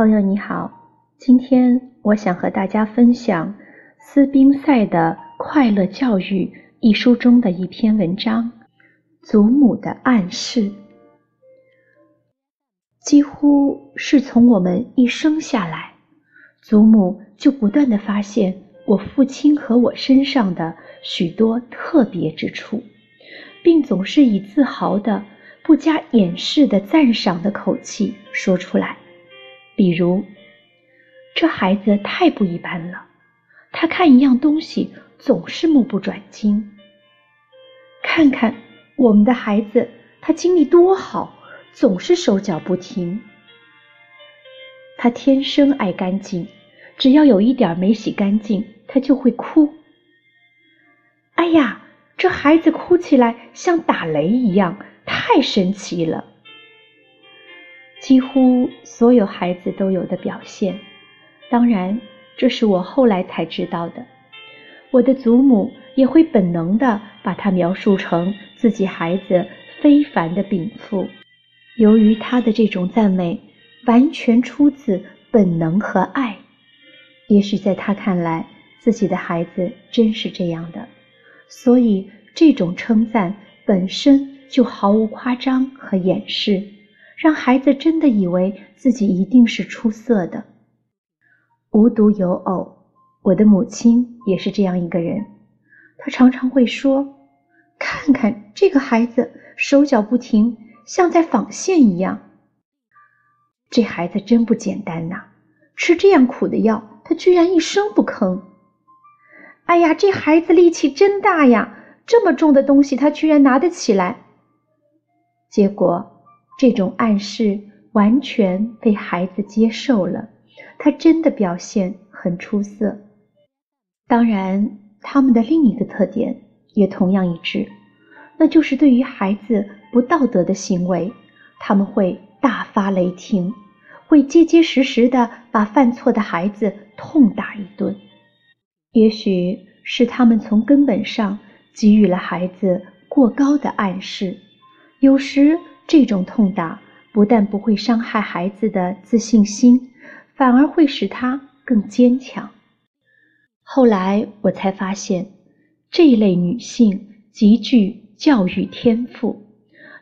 朋友你好，今天我想和大家分享斯宾塞的《快乐教育》一书中的一篇文章《祖母的暗示》。几乎是从我们一生下来，祖母就不断的发现我父亲和我身上的许多特别之处，并总是以自豪的、不加掩饰的赞赏的口气说出来。比如，这孩子太不一般了，他看一样东西总是目不转睛。看看我们的孩子，他精力多好，总是手脚不停。他天生爱干净，只要有一点没洗干净，他就会哭。哎呀，这孩子哭起来像打雷一样，太神奇了。几乎所有孩子都有的表现，当然，这是我后来才知道的。我的祖母也会本能的把它描述成自己孩子非凡的禀赋。由于他的这种赞美完全出自本能和爱，也许在他看来，自己的孩子真是这样的，所以这种称赞本身就毫无夸张和掩饰。让孩子真的以为自己一定是出色的。无独有偶，我的母亲也是这样一个人。她常常会说：“看看这个孩子，手脚不停，像在纺线一样。这孩子真不简单呐！吃这样苦的药，他居然一声不吭。哎呀，这孩子力气真大呀！这么重的东西，他居然拿得起来。结果。”这种暗示完全被孩子接受了，他真的表现很出色。当然，他们的另一个特点也同样一致，那就是对于孩子不道德的行为，他们会大发雷霆，会结结实实的把犯错的孩子痛打一顿。也许是他们从根本上给予了孩子过高的暗示，有时。这种痛打不但不会伤害孩子的自信心，反而会使他更坚强。后来我才发现，这一类女性极具教育天赋，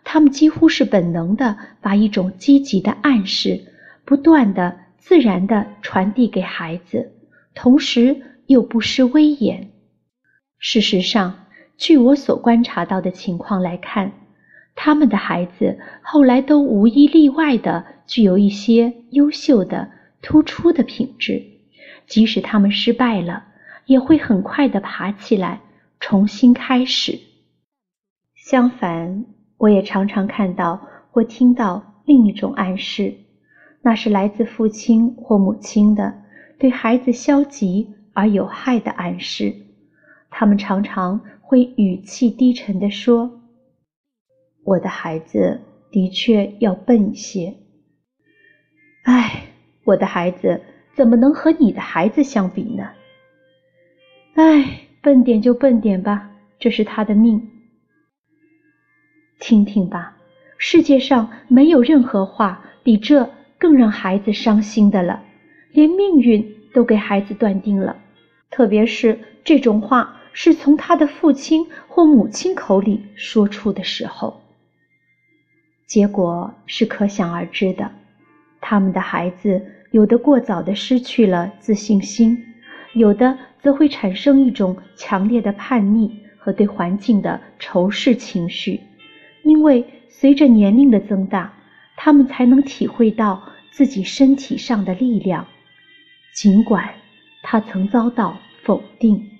她们几乎是本能的把一种积极的暗示不断的、自然的传递给孩子，同时又不失威严。事实上，据我所观察到的情况来看。他们的孩子后来都无一例外的具有一些优秀的、突出的品质，即使他们失败了，也会很快的爬起来，重新开始。相反，我也常常看到或听到另一种暗示，那是来自父亲或母亲的对孩子消极而有害的暗示。他们常常会语气低沉地说。我的孩子的确要笨一些。唉，我的孩子怎么能和你的孩子相比呢？唉，笨点就笨点吧，这是他的命。听听吧，世界上没有任何话比这更让孩子伤心的了，连命运都给孩子断定了，特别是这种话是从他的父亲或母亲口里说出的时候。结果是可想而知的，他们的孩子有的过早的失去了自信心，有的则会产生一种强烈的叛逆和对环境的仇视情绪，因为随着年龄的增大，他们才能体会到自己身体上的力量，尽管他曾遭到否定。